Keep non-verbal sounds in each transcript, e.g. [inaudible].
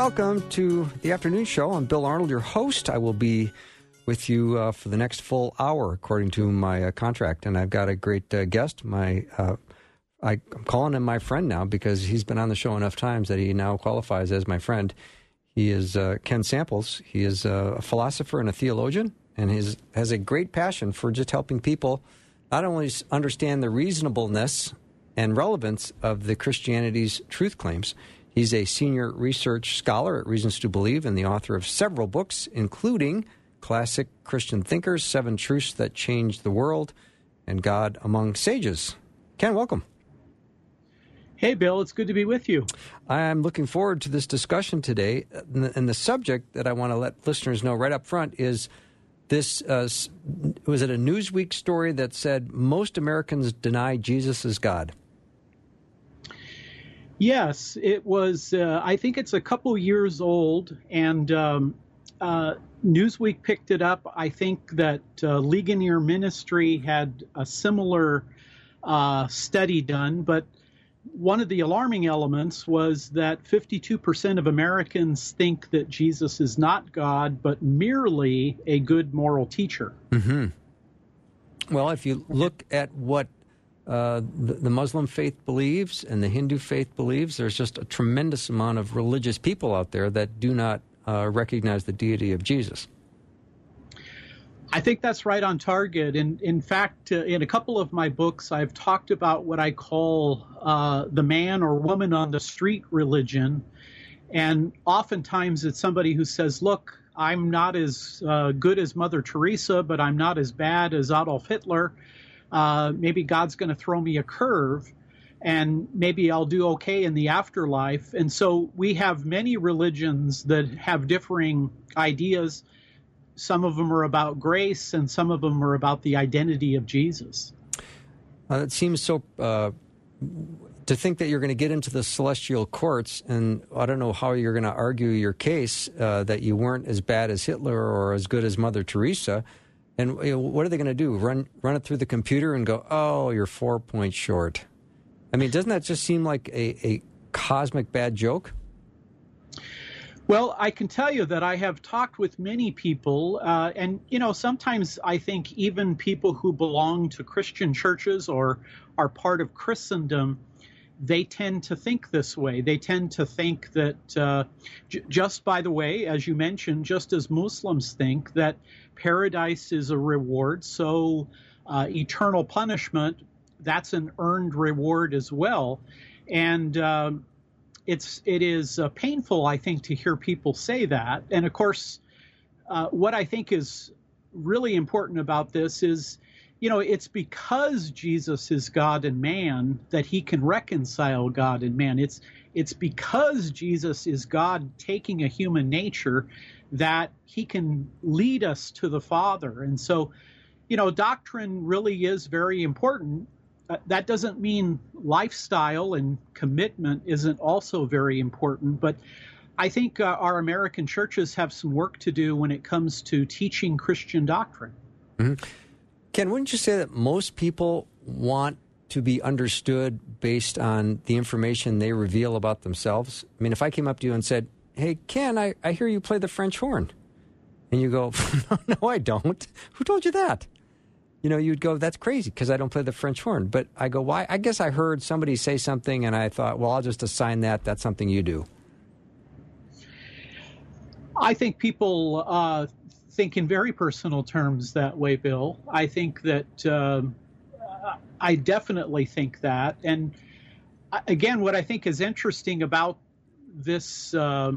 Welcome to the afternoon show. I'm Bill Arnold, your host. I will be with you uh, for the next full hour, according to my uh, contract. And I've got a great uh, guest. My uh, I, am calling him my friend now because he's been on the show enough times that he now qualifies as my friend. He is uh, Ken Samples. He is a philosopher and a theologian, and he has a great passion for just helping people not only understand the reasonableness and relevance of the Christianity's truth claims He's a senior research scholar at Reasons to Believe and the author of several books, including Classic Christian Thinkers, Seven Truths That Changed the World, and God Among Sages. Ken, welcome. Hey, Bill, it's good to be with you. I'm looking forward to this discussion today. And the subject that I want to let listeners know right up front is this uh, was it a Newsweek story that said most Americans deny Jesus is God? Yes, it was. Uh, I think it's a couple years old, and um, uh, Newsweek picked it up. I think that uh, Ligonier Ministry had a similar uh, study done, but one of the alarming elements was that 52% of Americans think that Jesus is not God, but merely a good moral teacher. Mm-hmm. Well, if you look at what uh, the, the, Muslim faith believes and the Hindu faith believes. There's just a tremendous amount of religious people out there that do not uh, recognize the deity of Jesus. I think that's right on target. And in fact, uh, in a couple of my books, I've talked about what I call uh, the man or woman on the street religion. And oftentimes it's somebody who says, Look, I'm not as uh, good as Mother Teresa, but I'm not as bad as Adolf Hitler uh, maybe God's going to throw me a curve and maybe I'll do okay in the afterlife. And so we have many religions that have differing ideas. Some of them are about grace, and some of them are about the identity of Jesus. Uh, it seems so. Uh, to think that you're going to get into the celestial courts, and I don't know how you're going to argue your case uh, that you weren't as bad as Hitler or as good as Mother Teresa and you know, what are they going to do? Run run it through the computer and go, oh, you're four points short. I mean, doesn't that just seem like a, a cosmic bad joke? Well, I can tell you that I have talked with many people, uh, and you know, sometimes I think even people who belong to Christian churches or are part of Christendom, they tend to think this way. They tend to think that, uh, j- just by the way, as you mentioned, just as Muslims think that paradise is a reward, so uh, eternal punishment that's an earned reward as well, and um, it's it is uh, painful, I think, to hear people say that. And of course, uh, what I think is really important about this is, you know, it's because Jesus is God and man that He can reconcile God and man. It's it's because Jesus is God taking a human nature that he can lead us to the Father. And so, you know, doctrine really is very important. Uh, that doesn't mean lifestyle and commitment isn't also very important, but I think uh, our American churches have some work to do when it comes to teaching Christian doctrine. Mm-hmm. Ken, wouldn't you say that most people want to be understood based on the information they reveal about themselves? I mean, if I came up to you and said, Hey, Ken, I, I hear you play the French horn. And you go, [laughs] No, no, I don't. Who told you that? You know, you'd go, That's crazy because I don't play the French horn. But I go, Why? I guess I heard somebody say something and I thought, Well, I'll just assign that. That's something you do. I think people uh, think in very personal terms that way, Bill. I think that uh, I definitely think that. And uh, again, what I think is interesting about this uh,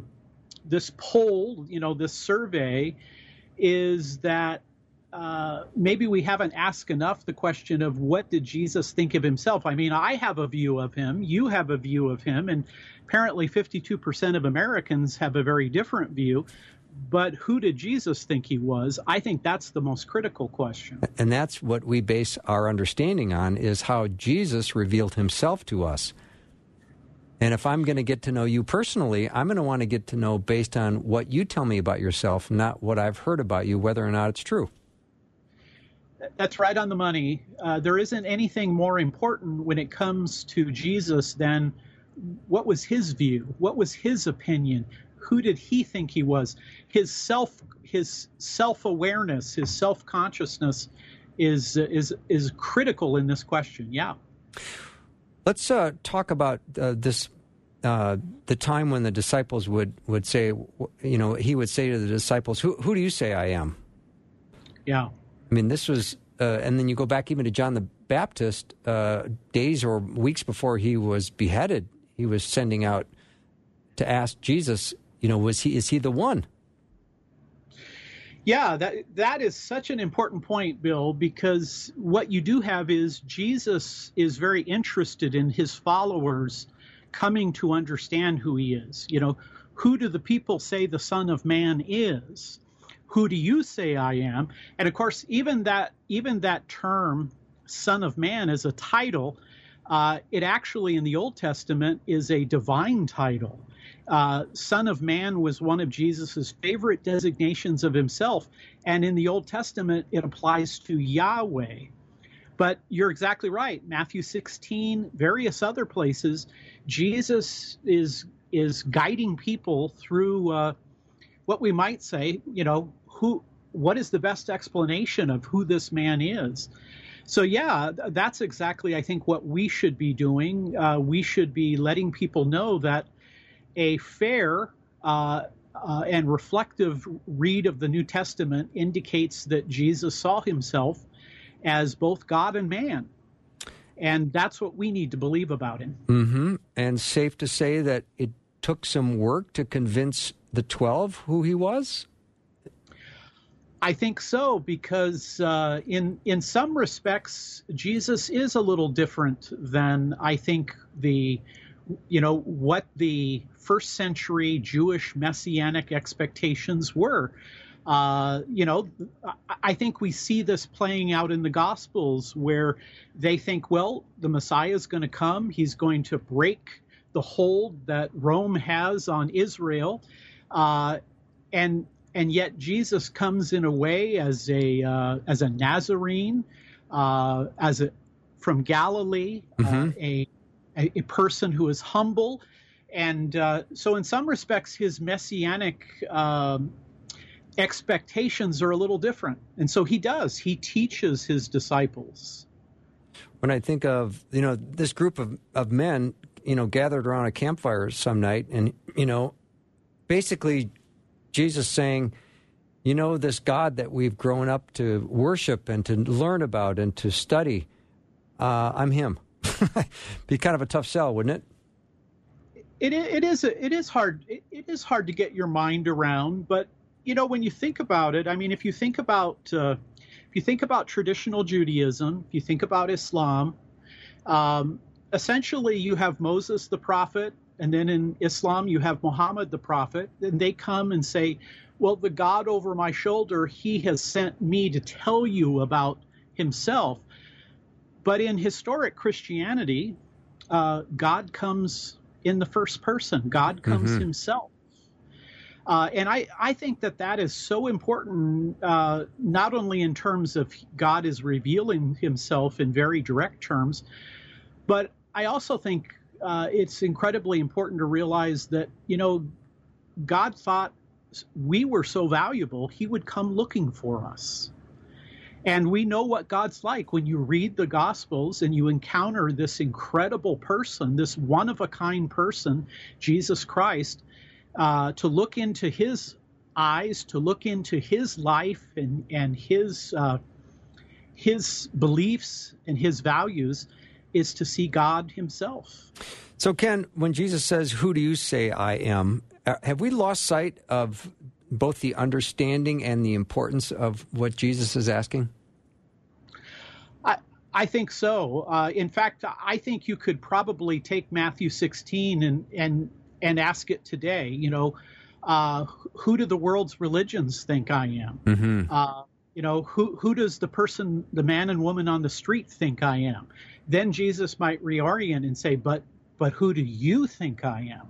this poll, you know, this survey, is that uh, maybe we haven't asked enough the question of what did Jesus think of himself? I mean, I have a view of him, you have a view of him, and apparently 52% of Americans have a very different view. But who did Jesus think he was? I think that's the most critical question. And that's what we base our understanding on is how Jesus revealed himself to us. And if I'm going to get to know you personally, I'm going to want to get to know based on what you tell me about yourself, not what I've heard about you, whether or not it's true. That's right on the money. Uh, there isn't anything more important when it comes to Jesus than what was his view, what was his opinion, who did he think he was. His self, his self awareness, his self consciousness is is is critical in this question. Yeah. Let's uh, talk about uh, this. Uh, the time when the disciples would, would say, you know, he would say to the disciples, "Who who do you say I am?" Yeah. I mean, this was, uh, and then you go back even to John the Baptist, uh, days or weeks before he was beheaded, he was sending out to ask Jesus, you know, was he is he the one? Yeah, that that is such an important point, Bill, because what you do have is Jesus is very interested in his followers coming to understand who he is. You know, who do the people say the Son of Man is? Who do you say I am? And of course, even that even that term Son of Man is a title. Uh, it actually in the Old Testament is a divine title. Uh, Son of Man was one of Jesus' favorite designations of himself. And in the Old Testament, it applies to Yahweh. But you're exactly right. Matthew 16, various other places, Jesus is is guiding people through uh, what we might say, you know, who, what is the best explanation of who this man is? So yeah, that's exactly I think what we should be doing. Uh, we should be letting people know that a fair uh, uh, and reflective read of the New Testament indicates that Jesus saw himself as both God and man. And that's what we need to believe about him. Mm-hmm. And safe to say that it took some work to convince the 12 who he was? I think so because uh, in in some respects Jesus is a little different than I think the you know what the first century Jewish messianic expectations were. Uh, you know, I think we see this playing out in the Gospels where they think, well, the Messiah is going to come. He's going to break the hold that Rome has on Israel, uh, and and yet Jesus comes in a way as a uh, as a Nazarene, uh, as a from Galilee, uh, mm-hmm. a, a, a person who is humble. And uh, so in some respects his messianic um, expectations are a little different. And so he does. He teaches his disciples. When i think of you know this group of, of men you know gathered around a campfire some night and you know basically jesus saying you know this god that we've grown up to worship and to learn about and to study uh, i'm him [laughs] be kind of a tough sell wouldn't it? It, it is it is hard it, it is hard to get your mind around but you know when you think about it i mean if you think about uh, if you think about traditional judaism if you think about islam um, essentially you have moses the prophet and then in islam you have muhammad the prophet and they come and say well the god over my shoulder he has sent me to tell you about himself but in historic christianity uh, god comes in the first person. God comes mm-hmm. himself. Uh, and I, I think that that is so important, uh, not only in terms of God is revealing himself in very direct terms, but I also think uh, it's incredibly important to realize that, you know, God thought we were so valuable, he would come looking for us. And we know what God's like when you read the Gospels and you encounter this incredible person, this one of a kind person, Jesus Christ, uh, to look into his eyes, to look into his life and, and his, uh, his beliefs and his values is to see God himself. So, Ken, when Jesus says, Who do you say I am? Uh, have we lost sight of both the understanding and the importance of what Jesus is asking? I, I think so. Uh, in fact, I think you could probably take Matthew 16 and, and, and ask it today. You know, uh, who do the world's religions think I am? Mm-hmm. Uh, you know, who who does the person, the man and woman on the street think I am? Then Jesus might reorient and say, but but who do you think I am?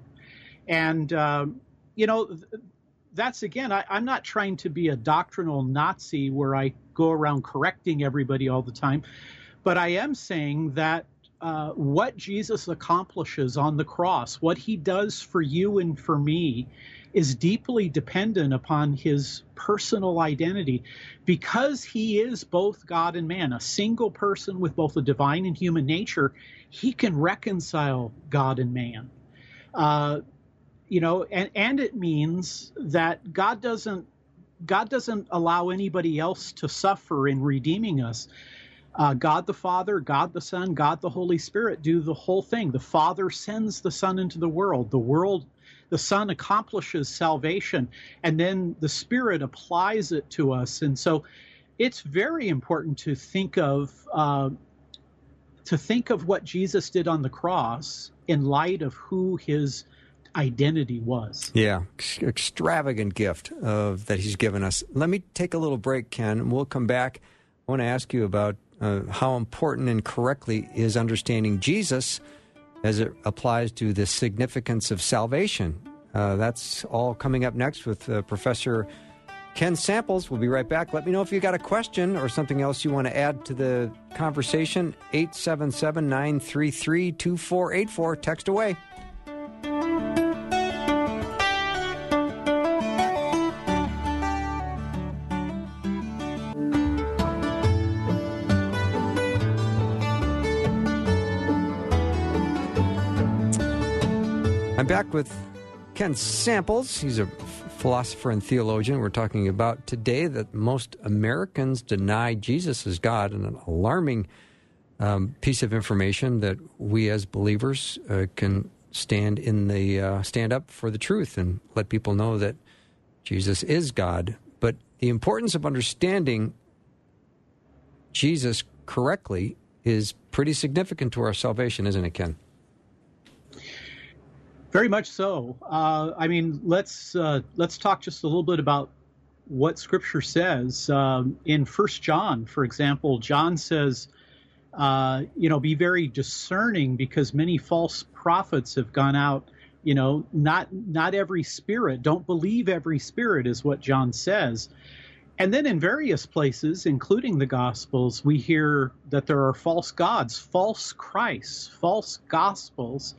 And um, you know, that's again, I, I'm not trying to be a doctrinal Nazi where I go around correcting everybody all the time, but I am saying that uh, what Jesus accomplishes on the cross, what he does for you and for me, is deeply dependent upon his personal identity because he is both God and man, a single person with both a divine and human nature. He can reconcile God and man. Uh, you know, and, and it means that God doesn't God doesn't allow anybody else to suffer in redeeming us. Uh, God the Father, God the Son, God the Holy Spirit do the whole thing. The Father sends the Son into the world. The world the Son accomplishes salvation, and then the Spirit applies it to us. And so, it's very important to think of uh, to think of what Jesus did on the cross in light of who His identity was. Yeah, extravagant gift of that He's given us. Let me take a little break, Ken, and we'll come back. I want to ask you about uh, how important and correctly is understanding Jesus as it applies to the significance of salvation. Uh, that's all coming up next with uh, Professor Ken Samples. We'll be right back. Let me know if you got a question or something else you want to add to the conversation. 877 933 2484. Text away. I'm back with Ken Samples. He's a philosopher and theologian. We're talking about today that most Americans deny Jesus as God, and an alarming um, piece of information that we as believers uh, can stand in the uh, stand up for the truth and let people know that Jesus is God. But the importance of understanding Jesus correctly is pretty significant to our salvation, isn't it, Ken? Very much so. Uh, I mean, let's uh, let's talk just a little bit about what Scripture says um, in First John, for example. John says, uh, you know, be very discerning because many false prophets have gone out. You know, not not every spirit. Don't believe every spirit is what John says. And then in various places, including the Gospels, we hear that there are false gods, false Christs, false gospels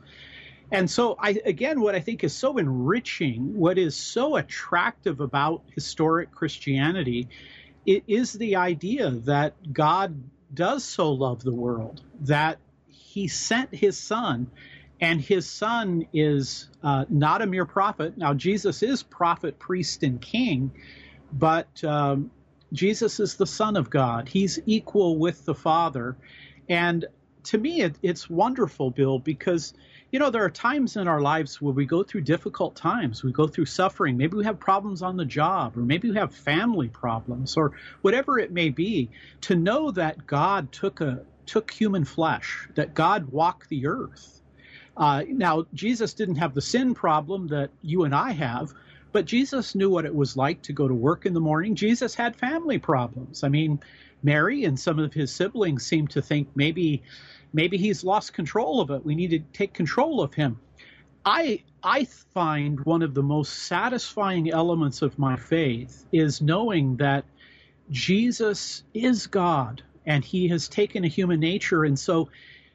and so I again what I think is so enriching, what is so attractive about historic Christianity, it is the idea that God does so love the world that he sent his son and his son is uh, not a mere prophet. Now, Jesus is prophet, priest, and king, but um, Jesus is the Son of God. He's equal with the Father. And to me, it, it's wonderful, Bill, because you know, there are times in our lives where we go through difficult times. We go through suffering. Maybe we have problems on the job, or maybe we have family problems, or whatever it may be. To know that God took a took human flesh, that God walked the earth. Uh, now, Jesus didn't have the sin problem that you and I have, but Jesus knew what it was like to go to work in the morning. Jesus had family problems. I mean, Mary and some of his siblings seem to think maybe maybe he's lost control of it. We need to take control of him. I I find one of the most satisfying elements of my faith is knowing that Jesus is God and he has taken a human nature and so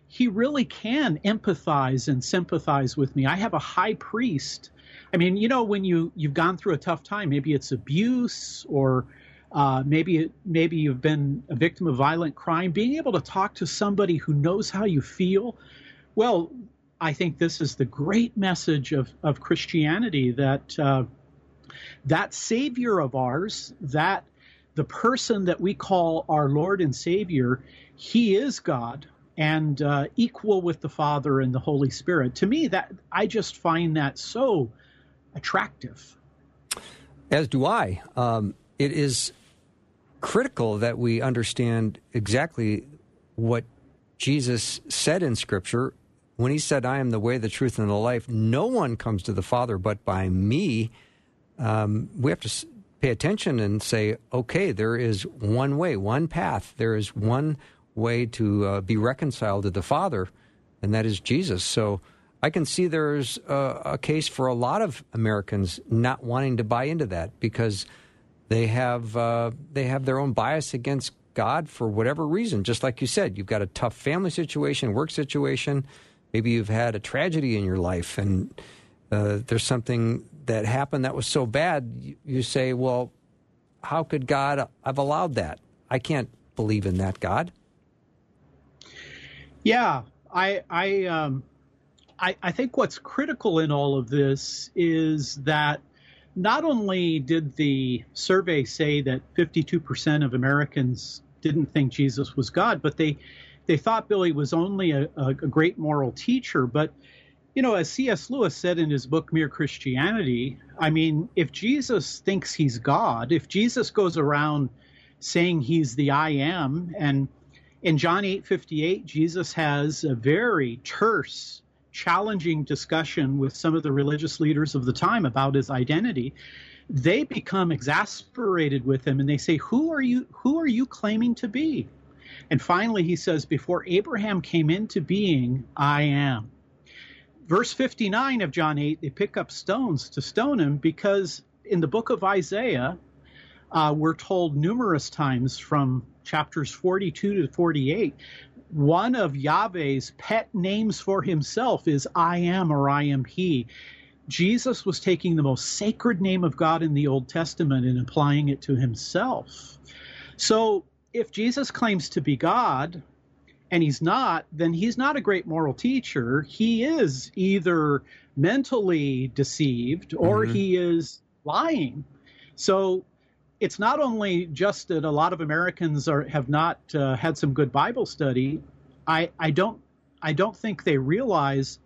he really can empathize and sympathize with me. I have a high priest. I mean, you know when you you've gone through a tough time, maybe it's abuse or uh, maybe maybe you've been a victim of violent crime. Being able to talk to somebody who knows how you feel, well, I think this is the great message of of Christianity that uh, that Savior of ours, that the person that we call our Lord and Savior, He is God and uh, equal with the Father and the Holy Spirit. To me, that I just find that so attractive. As do I. Um, it is critical that we understand exactly what Jesus said in Scripture when he said, I am the way, the truth, and the life. No one comes to the Father but by me. Um, we have to pay attention and say, okay, there is one way, one path. There is one way to uh, be reconciled to the Father, and that is Jesus. So I can see there's a, a, case for a lot of Americans not wanting to buy into that because they have uh, they have their own bias against God for whatever reason. Just like you said, you've got a tough family situation, work situation. Maybe you've had a tragedy in your life, and uh, there's something that happened that was so bad. You, say, "Well, how could God have allowed that? I can't believe in that God." Yeah, I I um, I, I think what's critical in all of this is that not only did the survey say that 52% of Americans didn't think Jesus was God, but they they thought Billy was only a, a, great moral teacher. But you know, as C.S. Lewis said in his book Mere Christianity, I mean, if Jesus thinks he's God, if Jesus goes around saying he's the I am, and in John 8:58, Jesus has a very terse challenging discussion with some of the religious leaders of the time about his identity, they become exasperated with him and they say, "Who are you? Who are you claiming to be?" And finally, he says, "Before Abraham came into being, I am." Verse 59 of John 8, they pick up stones to stone him because in the book of Isaiah, uh, we're told numerous times from chapters 42 to 48 one of Yahweh's pet names for himself is I am or I am he. Jesus was taking the most sacred name of God in the Old Testament and applying it to himself. So if Jesus claims to be God and he's not, then he's not a great moral teacher. He is either mentally deceived or mm-hmm. he is lying. So it's not only just that a lot of Americans are have not uh, had some good Bible study. I I don't I don't think they realize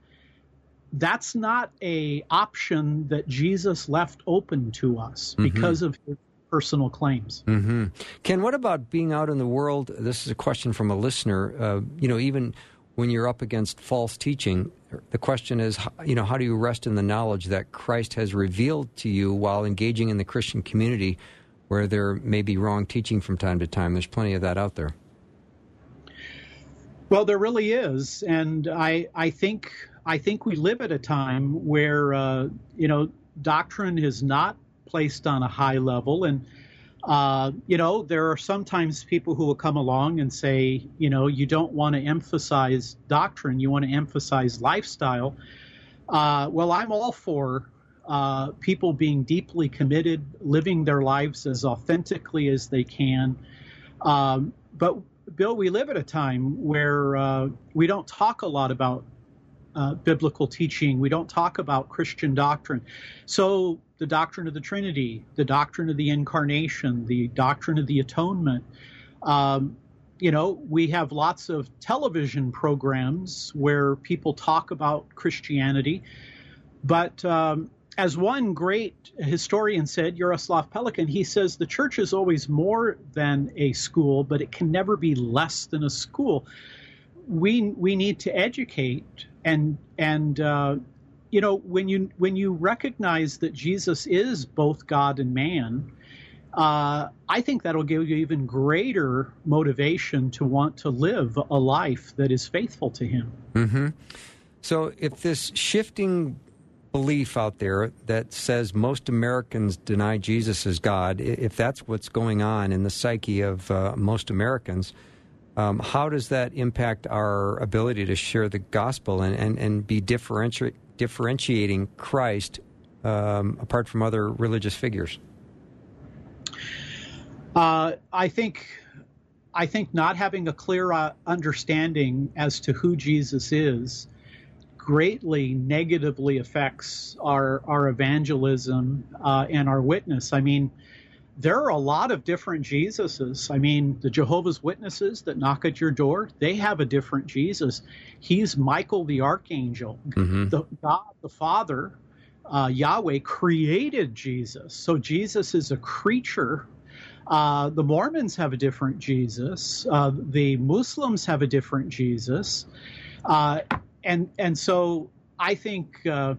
that's not a option that Jesus left open to us mm-hmm. because of his personal claims. Mm-hmm. Ken, what about being out in the world? This is a question from a listener. Uh, you know, even when you're up against false teaching, the question is, you know, how do you rest in the knowledge that Christ has revealed to you while engaging in the Christian community? Where there may be wrong teaching from time to time. There's plenty of that out there. Well, there really is, and I I think I think we live at a time where uh, you know doctrine is not placed on a high level, and uh, you know there are sometimes people who will come along and say, you know, you don't want to emphasize doctrine, you want to emphasize lifestyle. Uh, well, I'm all for uh, people being deeply committed, living their lives as authentically as they can. Um, but, Bill, we live at a time where uh, we don't talk a lot about uh, biblical teaching, we don't talk about Christian doctrine. So, the doctrine of the Trinity, the doctrine of the Incarnation, the doctrine of the Atonement. Um, you know, we have lots of television programs where people talk about Christianity, but um, as one great historian said, Jaroslav Pelikan, he says the church is always more than a school, but it can never be less than a school. We we need to educate and and uh, you know when you when you recognize that Jesus is both God and man, uh, I think that'll give you even greater motivation to want to live a life that is faithful to Him. Mm-hmm. So if this shifting belief out there that says most Americans deny Jesus as God, if that's what's going on in the psyche of uh, most Americans, um, how does that impact our ability to share the gospel and, and, and be differenti- differentiating Christ um, apart from other religious figures? Uh, I think I think not having a clear uh, understanding as to who Jesus is greatly negatively affects our our evangelism uh, and our witness. I mean, there are a lot of different Jesuses. I mean, the Jehovah's Witnesses that knock at your door, they have a different Jesus. He's Michael the archangel. Mm-hmm. The God the Father uh, Yahweh created Jesus. So Jesus is a creature. Uh, the Mormons have a different Jesus. Uh, the Muslims have a different Jesus. And and so I think uh,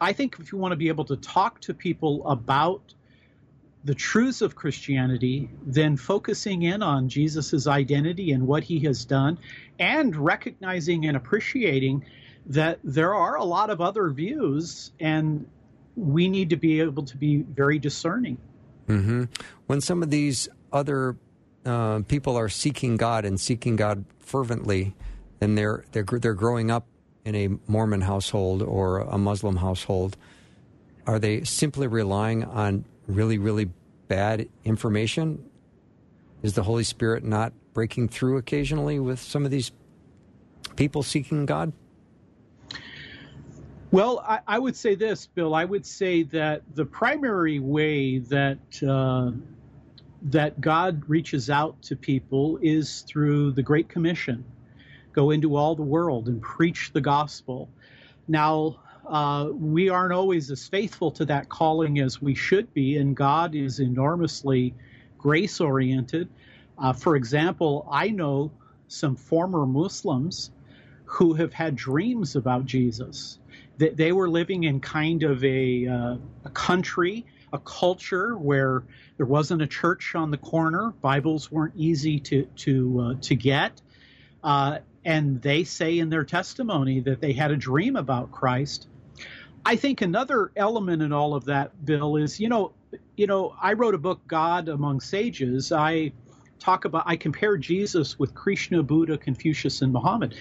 I think if you want to be able to talk to people about the truths of Christianity, then focusing in on Jesus' identity and what he has done, and recognizing and appreciating that there are a lot of other views, and we need to be able to be very discerning. Mm-hmm. When some of these other uh, people are seeking God and seeking God fervently, and they're they're they're growing up in a Mormon household or a Muslim household, are they simply relying on really really bad information? Is the Holy Spirit not breaking through occasionally with some of these people seeking God? Well, I, I, would say this, Bill. I would say that the primary way that uh, that God reaches out to people is through the Great Commission: go into all the world and preach the gospel. Now, uh, we aren't always as faithful to that calling as we should be, and God is enormously grace oriented. Uh, for example, I know some former Muslims who have had dreams about Jesus they, they were living in kind of a, uh, a country, a culture where there wasn't a church on the corner. Bibles weren't easy to to uh, to get, uh, and they say in their testimony that they had a dream about Christ. I think another element in all of that, Bill, is you know, you know, I wrote a book, God Among Sages. I talk about I compare Jesus with Krishna, Buddha, Confucius, and Muhammad.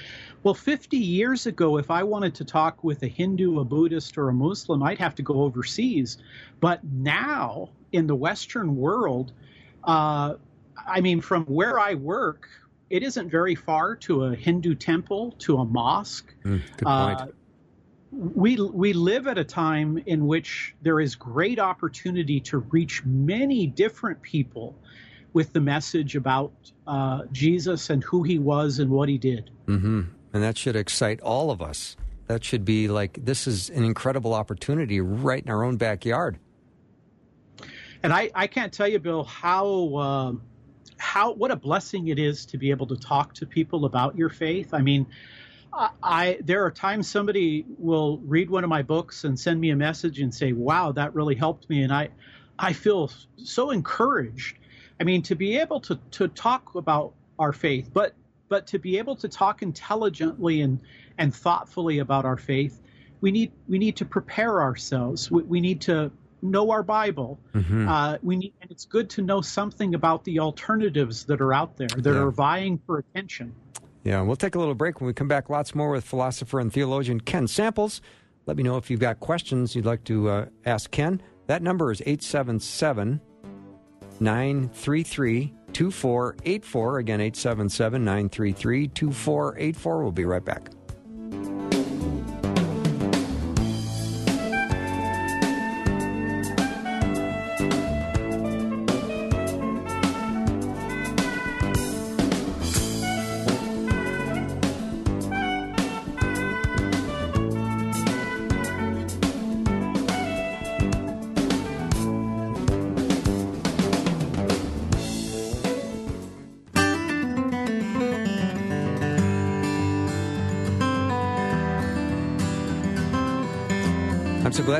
Well, 50 years ago, if I wanted to talk with a Hindu, a Buddhist, or a Muslim, I'd have to go overseas. But now, in the Western world, uh, I mean, from where I work, it isn't very far to a Hindu temple, to a mosque. Mm, good point. Uh, we we live at a time in which there is great opportunity to reach many different people with the message about uh, Jesus and who he was and what he did. Mm-hmm. And that should excite all of us. That should be like, this is an incredible opportunity right in our own backyard. And I, I can't tell you, Bill, how. Uh, how what a blessing it is to be able to talk to people about your faith. I mean, I, I, there are times somebody will read one of my books and send me a message and say, "Wow, that really helped me," and I I feel so encouraged I mean, to be able to, to talk about our faith, but but to be able to talk intelligently and, and thoughtfully about our faith, we need we need to prepare ourselves. We, we need to know our Bible. Mm-hmm. Uh, we need, and it's good to know something about the alternatives that are out there that yeah. are vying for attention. Yeah, we'll take a little break. When we come back, lots more with philosopher and theologian Ken Samples. Let me know if you've got questions you'd like to uh, ask Ken. That number is 877 933 2484. Again, 877 933 2484. We'll be right back.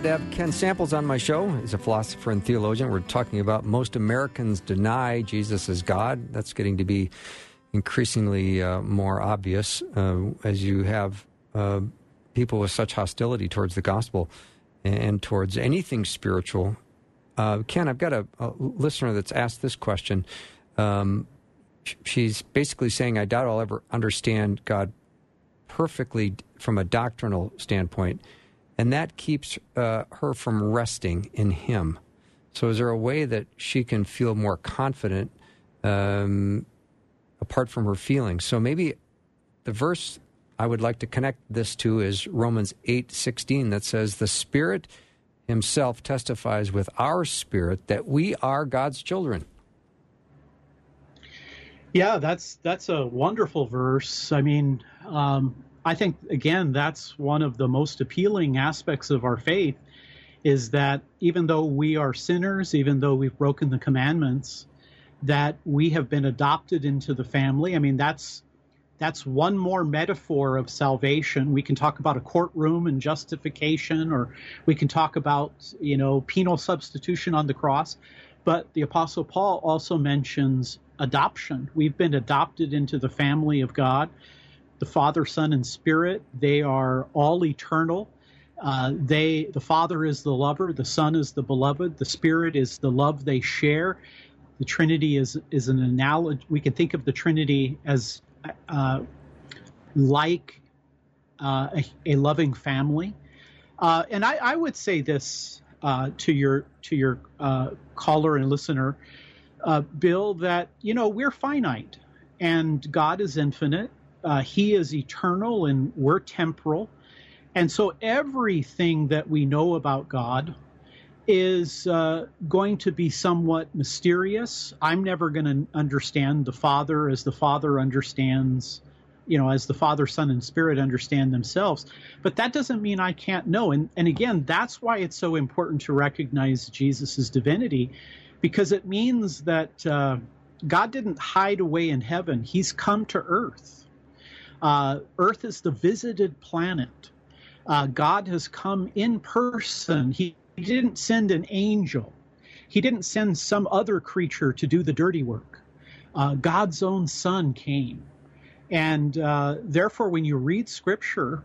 Glad to have Ken Samples on my show. He's a philosopher and theologian. We're talking about most Americans deny Jesus as God. That's getting to be increasingly uh, more obvious uh, as you have uh, people with such hostility towards the gospel and towards anything spiritual. Uh, Ken, I've got a, a, listener that's asked this question. Um, she's basically saying, I doubt I'll ever understand God perfectly from a doctrinal standpoint and that keeps uh, her from resting in Him. So, is there a way that she can feel more confident um, apart from her feelings? So, maybe the verse I would like to connect this to is Romans eight sixteen that says, "The Spirit Himself testifies with our spirit that we are God's children." Yeah, that's that's a wonderful verse. I mean, um, I think again that's one of the most appealing aspects of our faith is that even though we are sinners, even though we've broken the commandments, that we have been adopted into the family. I mean, that's that's one more metaphor of salvation. We can talk about a courtroom and justification, or we can talk about, you know, penal substitution on the cross. But the Apostle Paul also mentions adoption. We've been adopted into the family of God. The Father, Son, and Spirit, they are all eternal. Uh, they, the Father is the lover, the Son is the beloved, the Spirit is the love they share. The Trinity is is an analogy. We can think of the Trinity as uh, like uh, a, a, loving family. Uh, and I, I, would say this uh, to your to your uh, caller and listener, Bill, that you know we're finite, and God is infinite. He is eternal, and we're temporal. And so everything that we know about God is uh, going to be somewhat mysterious. I'm never going to understand the Father as the Father understands, you know, as the Father, Son, and Spirit understand themselves. But that doesn't mean I can't know. And, and again, that's why it's so important to recognize Jesus' divinity, because it means that uh, God didn't hide away in heaven, He's come to earth. Uh, earth is the visited planet. Uh, God has come in person. He he didn't send an angel. He didn't send some other creature to do the dirty work. Uh, God's own Son came. And uh, therefore, when you read Scripture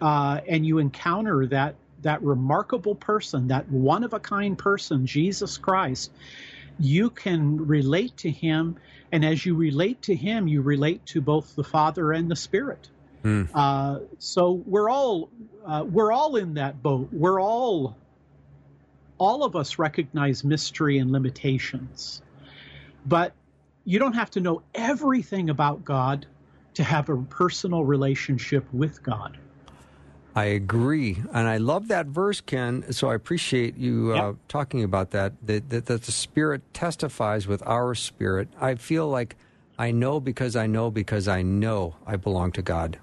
uh, and you encounter that, that remarkable person, that one of a kind person, Jesus Christ, you can relate to him. And as you relate to him, you relate to both the Father and the Spirit. Mm. so we're all uh, we're all in that boat. We're all all of us recognize mystery and limitations. But you don't have to know everything about God to have a personal relationship with God. I agree. And I love that verse, Ken. So I appreciate you uh, talking about that, that, that. That the Spirit testifies with our spirit. I feel like I know because I know because I know I belong to God.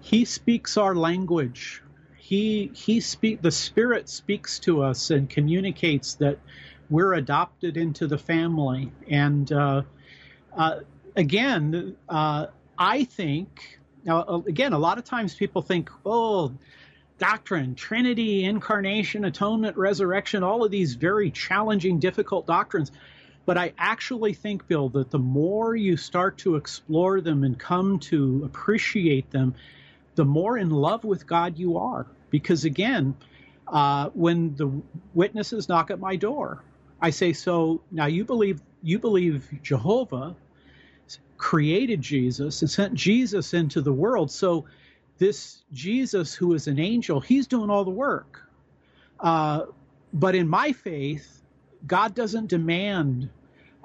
He speaks our language he he speak the spirit speaks to us and communicates that we're adopted into the family and uh, uh, again uh, i think now uh, again a lot of times people think oh doctrine trinity incarnation atonement resurrection all of these very challenging difficult doctrines. But i actually think bill that the more you start to explore them and come to appreciate them the more in love with god you are. Because again, uh, when the witnesses knock at my door, I say, "So now you believe you believe Jehovah created Jesus and sent Jesus into the world. So this Jesus, who is an angel, he's doing all the work. Uh, but in my faith, God doesn't demand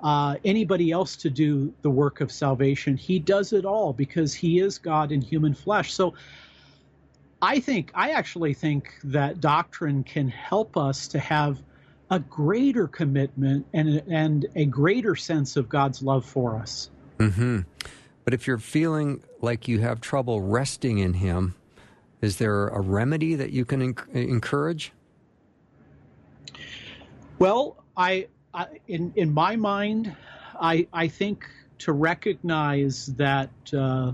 uh, anybody else to do the work of salvation. He does it all because he is God in human flesh. So I think, I actually think that doctrine can help us to have a greater commitment and, and a greater sense of God's love for us. Mm-hmm. But if you're feeling like you have trouble resting in Him, is there a remedy that you can encourage? Well, I, I, in in my mind, I I think to recognize that uh,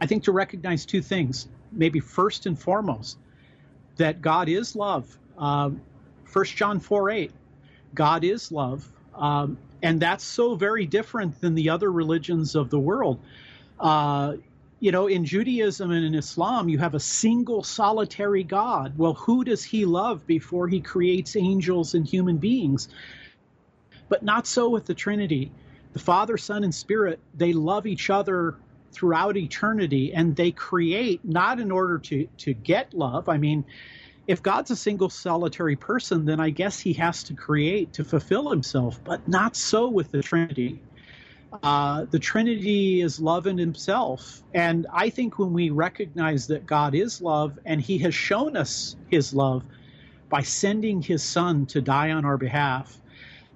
I think to recognize two things maybe first and foremost that God is love. Um, First John 4 8, God is love. Um, and that's so very different than the other religions of the world. Uh, you know, in Judaism and in Islam, you have a single solitary God. Well, who does he love before he creates angels and human beings? But not so with the Trinity. The Father, Son, and Spirit, they love each other throughout eternity and they create not in order to to get love i mean if god's a single solitary person then i guess he has to create to fulfill himself but not so with the trinity uh, the trinity is love in himself and i think when we recognize that god is love and he has shown us his love by sending his son to die on our behalf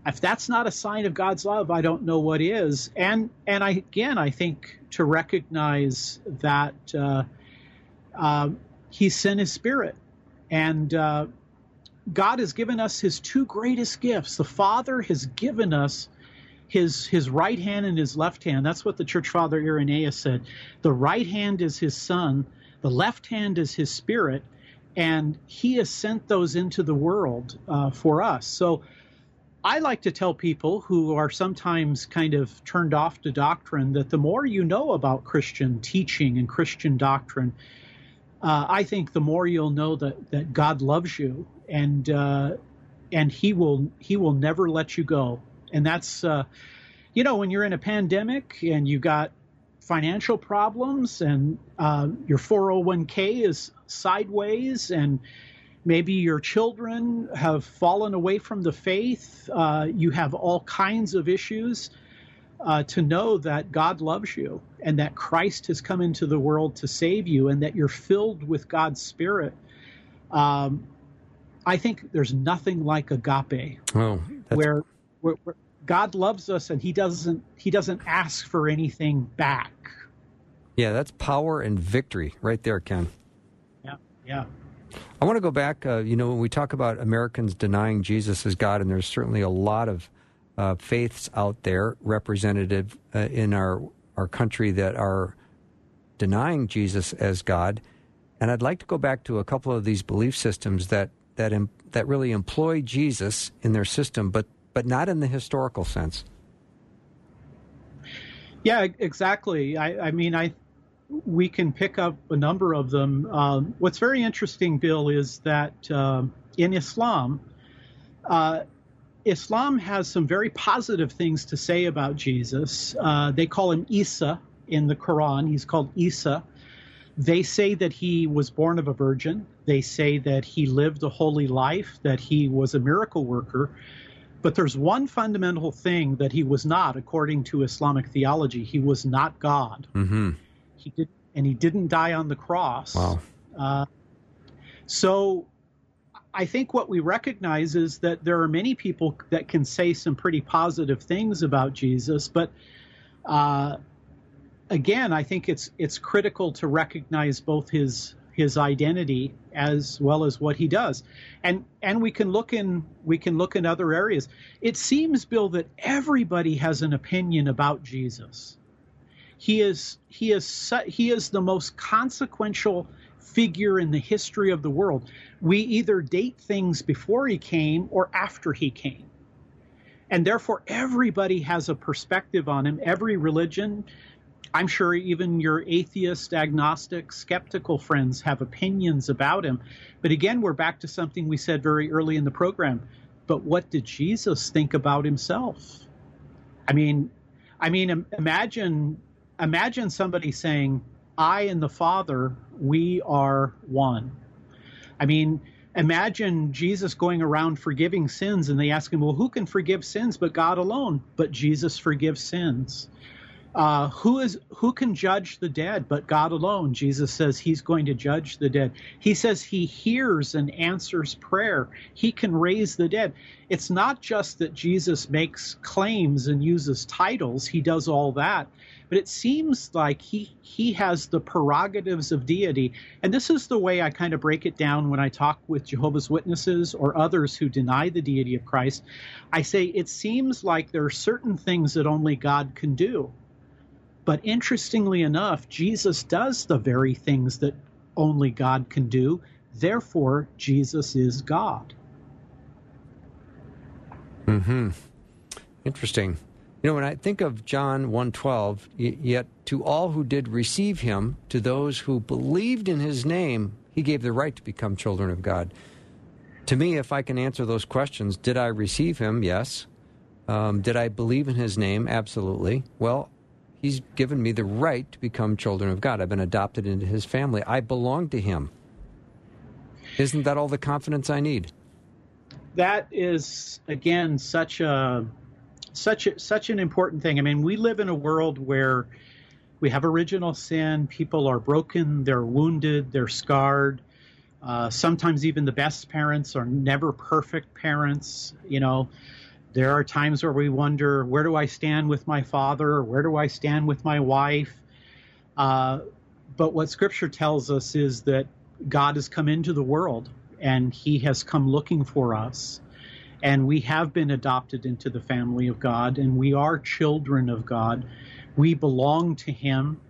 if that's not a sign of God's love, I don't know what is. And and I again, I think to recognize that uh, uh, He sent His Spirit, and uh, God has given us his two greatest gifts. The Father has given us his his right hand and his left hand. That's what the church father Irenaeus said. The right hand is his son, the left hand is his spirit, and he has sent those into the world uh, for us. So I like to tell people who are sometimes kind of turned off to doctrine that the more you know about Christian teaching and Christian doctrine, uh, I think the more you'll know that that God loves you and uh, and He will He will never let you go. And that's uh, you know when you're in a pandemic and you got financial problems and uh, your 401k is sideways and maybe your children have fallen away from the faith, uh, you have all kinds of issues. Uh, to know that God loves you and that Christ has come into the world to save you and that you're filled with God's Spirit. Um, I think there's nothing like agape, oh, where, where, where God loves us and He doesn't He doesn't ask for anything back. Yeah, that's power and victory right there, Ken. Yeah, yeah. I want to go back. Uh, you know, when we talk about Americans denying Jesus as God, and there's certainly a lot of uh, faiths out there represented uh, in our our country that are denying Jesus as God. And I'd like to go back to a couple of these belief systems that that Im- that really employ Jesus in their system, but but not in the historical sense. Yeah, exactly. I, I mean, I we can pick up a number of them. Um, what's very interesting, Bill, is that uh, in Islam, uh, Islam has some very positive things to say about Jesus. Uh, they call him Isa in the Quran. He's called Isa. They say that he was born of a virgin. They say that he lived a holy life, that he was a miracle worker. But there's one fundamental thing that he was not, according to Islamic theology. He was not God. Mm-hmm. He did, and he didn't die on the cross. Wow. Uh, so I think what we recognize is that there are many people that can say some pretty positive things about Jesus, but uh, again, I think it's it's critical to recognize both his his identity as well as what he does, and and we can look in we can look in other areas. It seems, Bill, that everybody has an opinion about Jesus. He is he is he is the most consequential figure in the history of the world. We either date things before he came or after he came. And therefore, everybody has a perspective on him. Every religion, I'm sure even your atheist, agnostic, skeptical friends have opinions about him. But again, we're back to something we said very early in the program. But what did Jesus think about himself? I mean, I mean, imagine, imagine somebody saying, "I and the Father, we are one." I mean, imagine Jesus going around forgiving sins, and they ask him, "Well, who can forgive sins but God alone?" But Jesus forgives sins. Uh, who is who can judge the dead but God alone? Jesus says He's going to judge the dead. He says He hears and answers prayer. He can raise the dead. It's not just that Jesus makes claims and uses titles. He does all that, but it seems like he he has the prerogatives of deity. And this is the way I kind of break it down when I talk with Jehovah's Witnesses or others who deny the deity of Christ. I say it seems like there are certain things that only God can do but interestingly enough, Jesus does the very things that only God can do. Therefore, Jesus is God. Hmm. Interesting. You know, when I think of John 1:12, yet to all who did receive him, to those who believed in his name, he gave the right to become children of God. To me, if I can answer those questions, did I receive him? Yes. Um, did I believe in his name? Absolutely. Well, He's given me the right to become children of God. I've been adopted into His family. I belong to Him. Isn't that all the confidence I need? That is again such a such a, such an important thing. I mean, we live in a world where we have original sin. People are broken. They're wounded. They're scarred. Uh, sometimes even the best parents are never perfect parents. You know, there are times where we wonder, where do I stand with my father? Where do I stand with my wife? Uh, but what Scripture tells us is that God has come into the world and He has come looking for us. And we have been adopted into the family of God, and we are children of God. We belong to Him.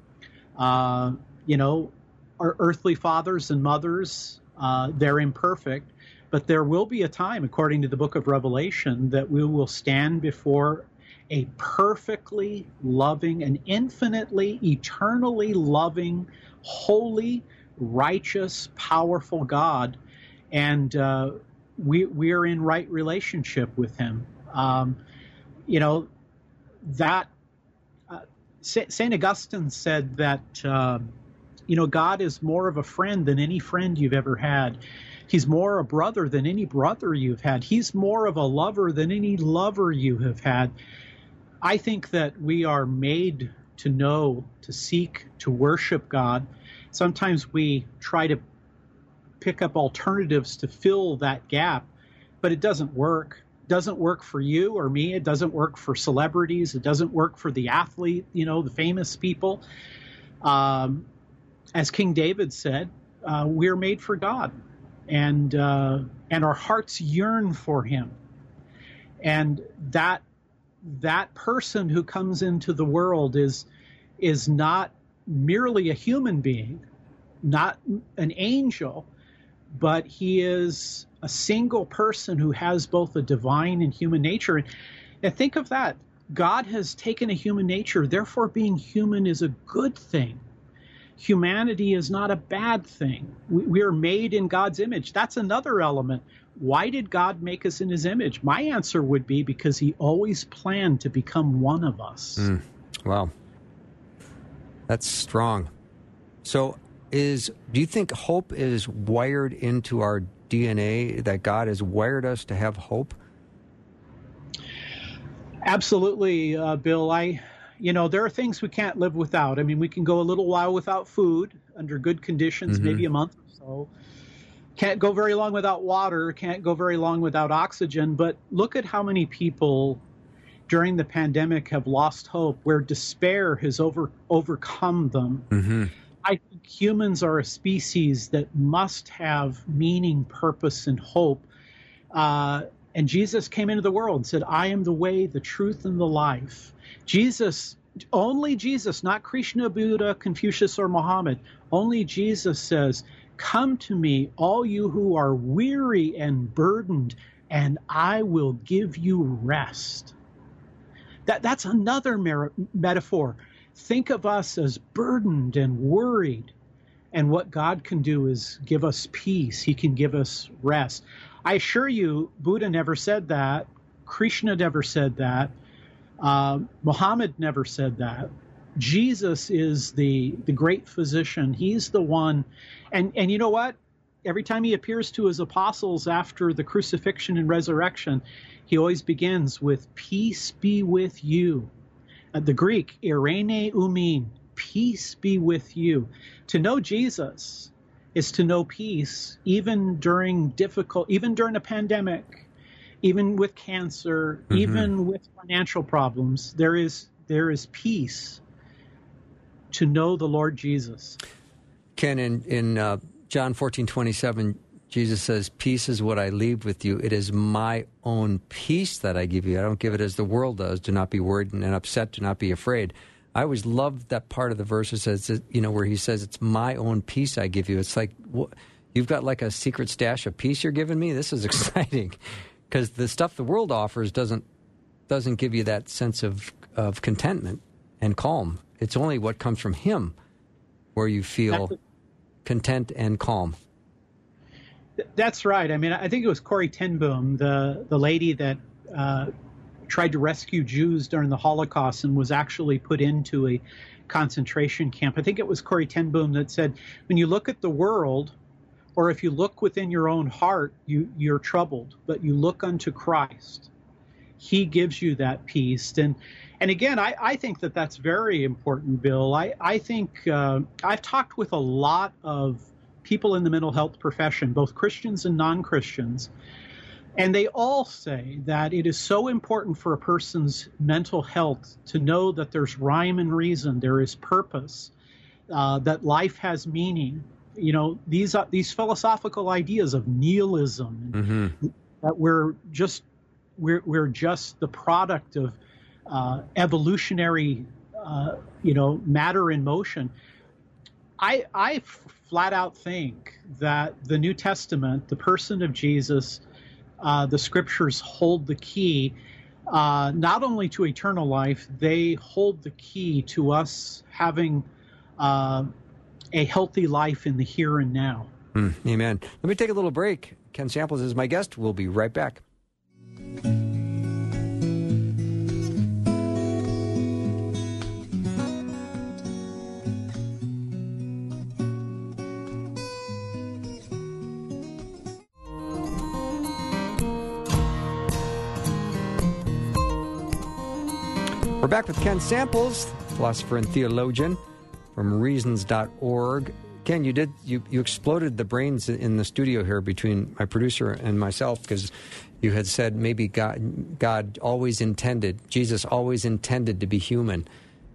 Uh, you know, our earthly fathers and mothers, uh, they're imperfect, but there will be a time, according to the book of Revelation, that we will stand before a perfectly loving, an infinitely, eternally loving, holy, righteous, powerful God, and uh, we we are in right relationship with Him. Um, you know that uh, Saint Augustine said that uh, you know God is more of a friend than any friend you've ever had. He's more a brother than any brother you've had. He's more of a lover than any lover you have had. I think that we are made to know, to seek, to worship God. Sometimes we try to pick up alternatives to fill that gap, but it doesn't work. It doesn't work for you or me. It doesn't work for celebrities. It doesn't work for the athlete, you know, the famous people. Um, as King David said, uh, we're made for God, and uh, and our hearts yearn for Him, and that that person who comes into the world is is not merely a human being, not an angel, but he is a single person who has both a divine and human nature. And, think of that. God has taken a human nature, therefore, being human is a good thing. Humanity is not a bad thing. We, we are made in God's image. That's another element why did God make us in his image? My answer would be because he always planned to become one of us. Mm, wow. That's strong. So is do you think hope is wired into our DNA that God has wired us to have hope? Absolutely, uh, Bill. I you know, there are things we can't live without. I mean, we can go a little while without food under good conditions, mm-hmm. maybe a month or so can't go very long without water, can't go very long without oxygen. But look at how many people during the pandemic have lost hope, where despair has over overcome them. Mm-hmm. I think humans are a species that must have meaning, purpose, and hope. Uh, and Jesus came into the world and said, I am the way, the truth, and the life. Jesus, only Jesus, not Krishna, Buddha, Confucius, or Muhammad, only Jesus says, Come to me, all you who are weary and burdened, and I will give you rest. That, that's another mer- metaphor. Think of us as burdened and worried. And what God can do is give us peace, He can give us rest. I assure you, Buddha never said that. Krishna never said that. Uh, Muhammad never said that. Jesus is the the great physician. He's the one and and you know what? Every time he appears to his apostles after the crucifixion and resurrection, he always begins with peace be with you. Uh, the Greek eirene umin, peace be with you. To know Jesus is to know peace even during difficult even during a pandemic, even with cancer, mm-hmm. even with financial problems. There is there is peace to know the Lord Jesus. Ken, in, in uh, John fourteen twenty seven, Jesus says, Peace is what I leave with you. It is my own peace that I give you. I don't give it as the world does. Do not be worried and upset. Do not be afraid. I always loved that part of the verse that says, you know, where he says, It's my own peace I give you. It's like, you've got like a secret stash of peace you're giving me? This is [laughs] exciting. Because the stuff the world offers doesn't doesn't give you that sense of, of contentment and calm. It's only what comes from Him where you feel content and calm. That's right. I mean, I think it was Corrie ten Boom, the the lady that uh, tried to rescue Jews during the Holocaust and was actually put into a concentration camp. I think it was Corrie ten Boom that said, when you look at the world, or if you look within your own heart, you you're troubled, but you look unto Christ. He gives you that peace. And and again, I, I think that that's very important, Bill. I, I think uh, I've talked with a lot of people in the mental health profession, both Christians and non Christians, and they all say that it is so important for a person's mental health to know that there's rhyme and reason, there is purpose, uh, that life has meaning. you know these uh, these philosophical ideas of nihilism mm-hmm. that we're just we're we're just the product of uh, evolutionary uh, you know matter in motion. I I flat out think that the New Testament, the person of Jesus, uh, the Scriptures hold the key. Uh, not only to eternal life, they hold the key to us having uh, a healthy life in the here and now. Mm, amen. Let me take a little break. Ken Samples is my guest. We'll be right back. We're back with Ken Samples, philosopher and theologian from reasons.org. Ken, you did you, you exploded the brains in the studio here between my producer and myself because you had said maybe God God always intended Jesus always intended to be human,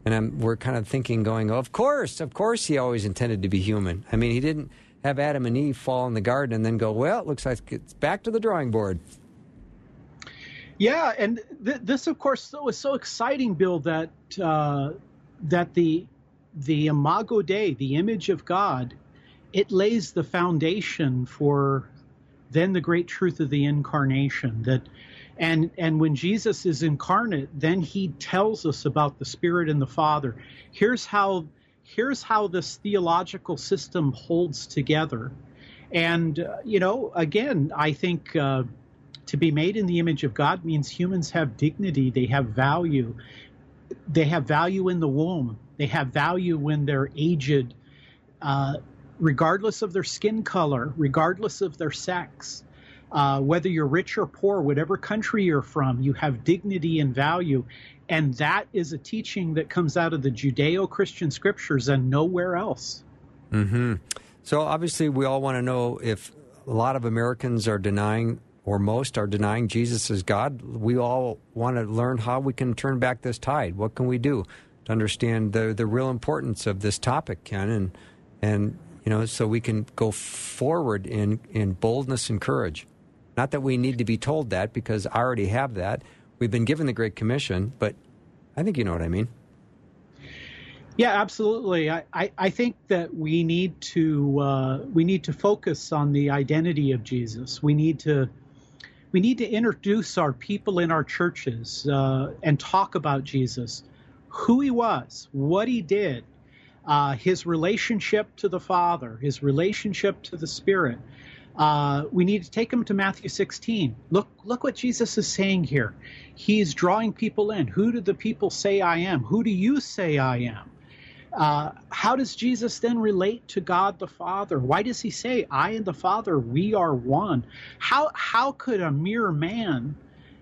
and I'm, we're kind of thinking, going, of course, of course, he always intended to be human. I mean, he didn't have Adam and Eve fall in the garden and then go, well, it looks like it's back to the drawing board. Yeah, and th- this, of course, was so exciting, Bill, that uh, that the the Imago Dei, the image of God, it lays the foundation for then the great truth of the incarnation. That and and when Jesus is incarnate, then he tells us about the Spirit and the Father. Here's how here's how this theological system holds together. And uh, you know, again, I think. Uh, to be made in the image of God means humans have dignity, they have value. They have value in the womb, they have value when they're aged, uh, regardless of their skin color, regardless of their sex. Uh, whether you're rich or poor, whatever country you're from, you have dignity and value. And that is a teaching that comes out of the Judeo Christian scriptures and nowhere else. Mm-hmm. So, obviously, we all want to know if a lot of Americans are denying or most are denying Jesus as God. We all want to learn how we can turn back this tide. What can we do to understand the the real importance of this topic, Ken, and and you know, so we can go forward in in boldness and courage. Not that we need to be told that because I already have that. We've been given the Great Commission, but I think you know what I mean. Yeah, absolutely. I, I, I, think that we need to uh, we need to focus on the identity of Jesus. We need to we need to introduce our people in our churches uh, and talk about Jesus, who he was, what he did, uh, his relationship to the Father, his relationship to the Spirit. Uh, we need to take them to Matthew 16. Look, look what Jesus is saying here. He's drawing people in. Who do the people say I am? Who do you say I am? Uh, how does Jesus then relate to God the Father? Why does he say, I and the Father, we are one? How, how could a mere man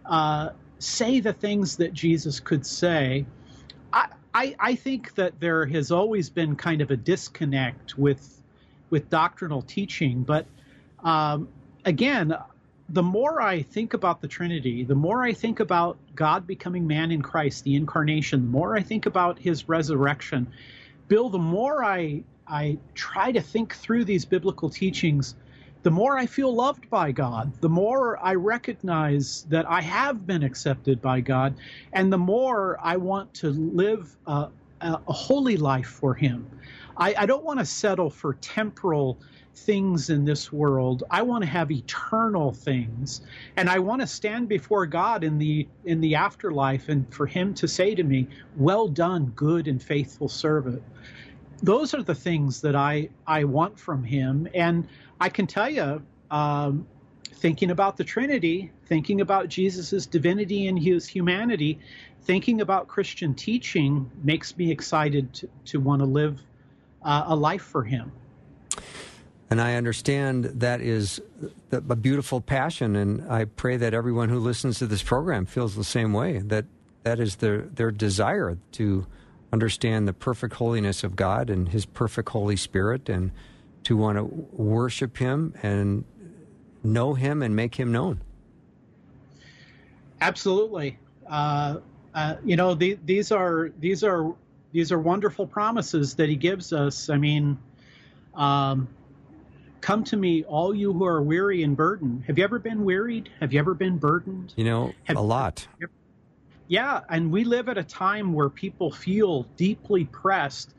uh, say the things that Jesus could say? I, I, I think that there has always been kind of a disconnect with, with doctrinal teaching, but um, again, the more I think about the Trinity, the more I think about God becoming man in Christ, the incarnation, the more I think about his resurrection, Bill, the more I I try to think through these biblical teachings, the more I feel loved by God, the more I recognize that I have been accepted by God, and the more I want to live a, a, holy life for Him. I, I don't want to settle for temporal things in this world. I want to have eternal things, and I want to stand before God in the in the afterlife, and for Him to say to me, "Well done, good and faithful servant." Those are the things that I I want from Him, and I can tell you. Um, thinking about the Trinity, thinking about Jesus' divinity and his humanity, thinking about Christian teaching makes me excited to, to want to live uh, a life for Him. And I understand that is a beautiful passion, and I pray that everyone who listens to this program feels the same way. That that is their their desire to understand the perfect holiness of God and His perfect Holy Spirit, and to want to worship Him and know Him and make Him known. Absolutely, uh, uh, you know the, these are these are these are wonderful promises that He gives us. I mean. Um, Come to me, all you who are weary and burdened. Have you ever been wearied? Have you ever been burdened? You know, Have- a lot. Yeah, and we live at a time where people feel deeply pressed.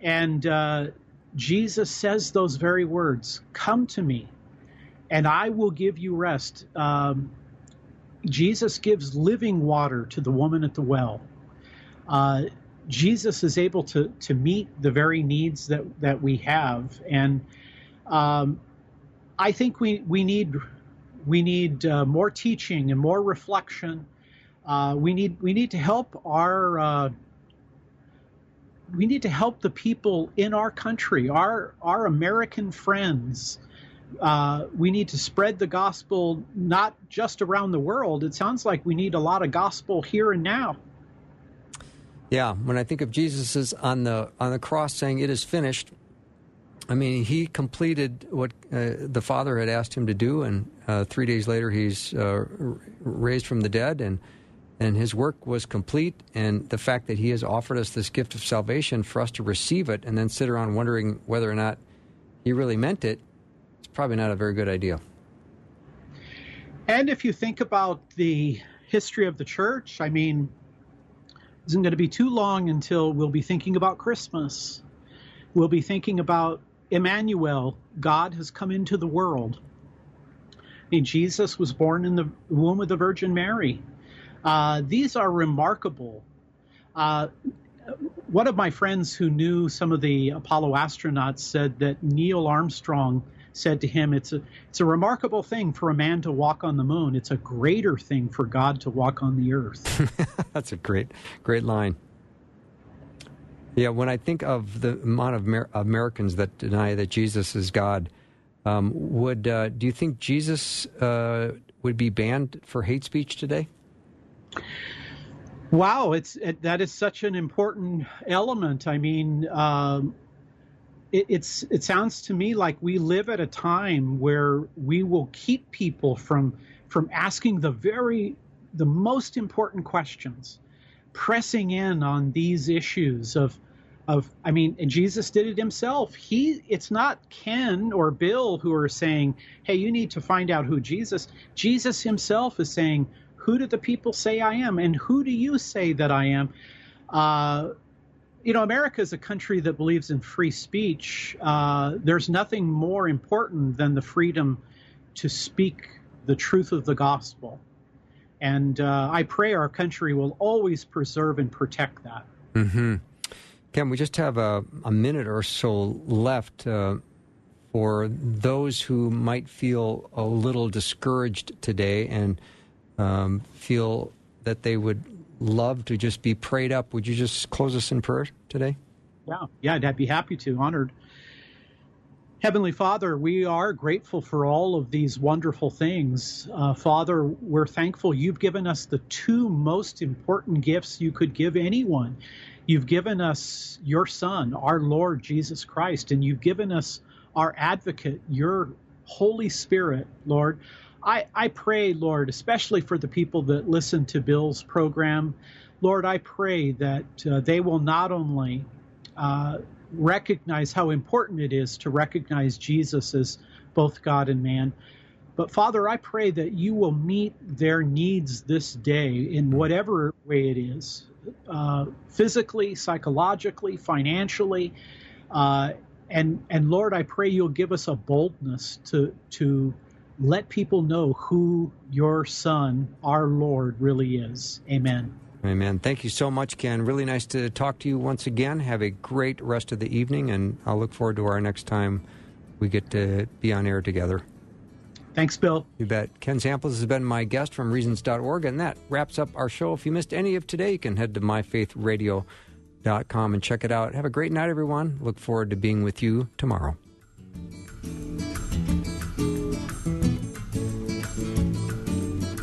And uh, Jesus says those very words Come to me, and I will give you rest. Um, Jesus gives living water to the woman at the well. Uh, Jesus is able to, to meet the very needs that, that we have. And um, I think we, we need, we need uh, more teaching and more reflection. Uh, we need we need to help our uh, we need to help the people in our country, our our American friends. Uh, we need to spread the gospel not just around the world. It sounds like we need a lot of gospel here and now. Yeah, when I think of Jesus on the on the cross saying it is finished, I mean he completed what uh, the Father had asked him to do, and uh, three days later he's uh, raised from the dead, and and his work was complete. And the fact that he has offered us this gift of salvation for us to receive it, and then sit around wondering whether or not he really meant it, it's probably not a very good idea. And if you think about the history of the church, I mean, isn't going to be too long until we'll be thinking about Christmas. We'll be thinking about Emmanuel, God has come into the world. Mean, Jesus was born in the womb of the Virgin Mary. Uh, these are remarkable. Uh, one of my friends who knew some of the Apollo astronauts said that Neil Armstrong said to him, "It's a it's a remarkable thing for a man to walk on the moon. It's a greater thing for God to walk on the earth." [laughs] That's a great, great line. Yeah, when I think of the amount of Amer- Americans that deny that Jesus is God, um, would uh, do you think Jesus uh, would be banned for hate speech today? Wow, it's it, that is such an important element. I mean, um, it, it's it sounds to me like we live at a time where we will keep people from from asking the very the most important questions, pressing in on these issues of of I mean, and Jesus did it himself. He it's not Ken or Bill who are saying, "Hey, you need to find out who Jesus." Jesus himself is saying, "Who do the people say I am, and who do you say that I am?" Uh, you know, America is a country that believes in free speech. Uh, there's nothing more important than the freedom to speak the truth of the gospel. And uh, I pray our country will always preserve and protect that. Mm-hmm. Ken, we just have a, a minute or so left uh, for those who might feel a little discouraged today and um, feel that they would love to just be prayed up. Would you just close us in prayer today? Yeah, yeah, I'd be happy to. Honored. Heavenly Father, we are grateful for all of these wonderful things. Uh, Father, we're thankful you've given us the two most important gifts you could give anyone. You've given us your Son, our Lord Jesus Christ, and you've given us our advocate, your Holy Spirit, Lord. I, I pray, Lord, especially for the people that listen to Bill's program, Lord, I pray that uh, they will not only uh, recognize how important it is to recognize Jesus as both God and man, but Father, I pray that you will meet their needs this day in whatever way it is uh, physically, psychologically, financially. Uh, and, and Lord, I pray you'll give us a boldness to, to let people know who your Son, our Lord, really is. Amen. Amen. Thank you so much, Ken. Really nice to talk to you once again. Have a great rest of the evening, and I'll look forward to our next time we get to be on air together. Thanks, Bill. You bet. Ken Samples has been my guest from Reasons.org, and that wraps up our show. If you missed any of today, you can head to myfaithradio.com and check it out. Have a great night, everyone. Look forward to being with you tomorrow.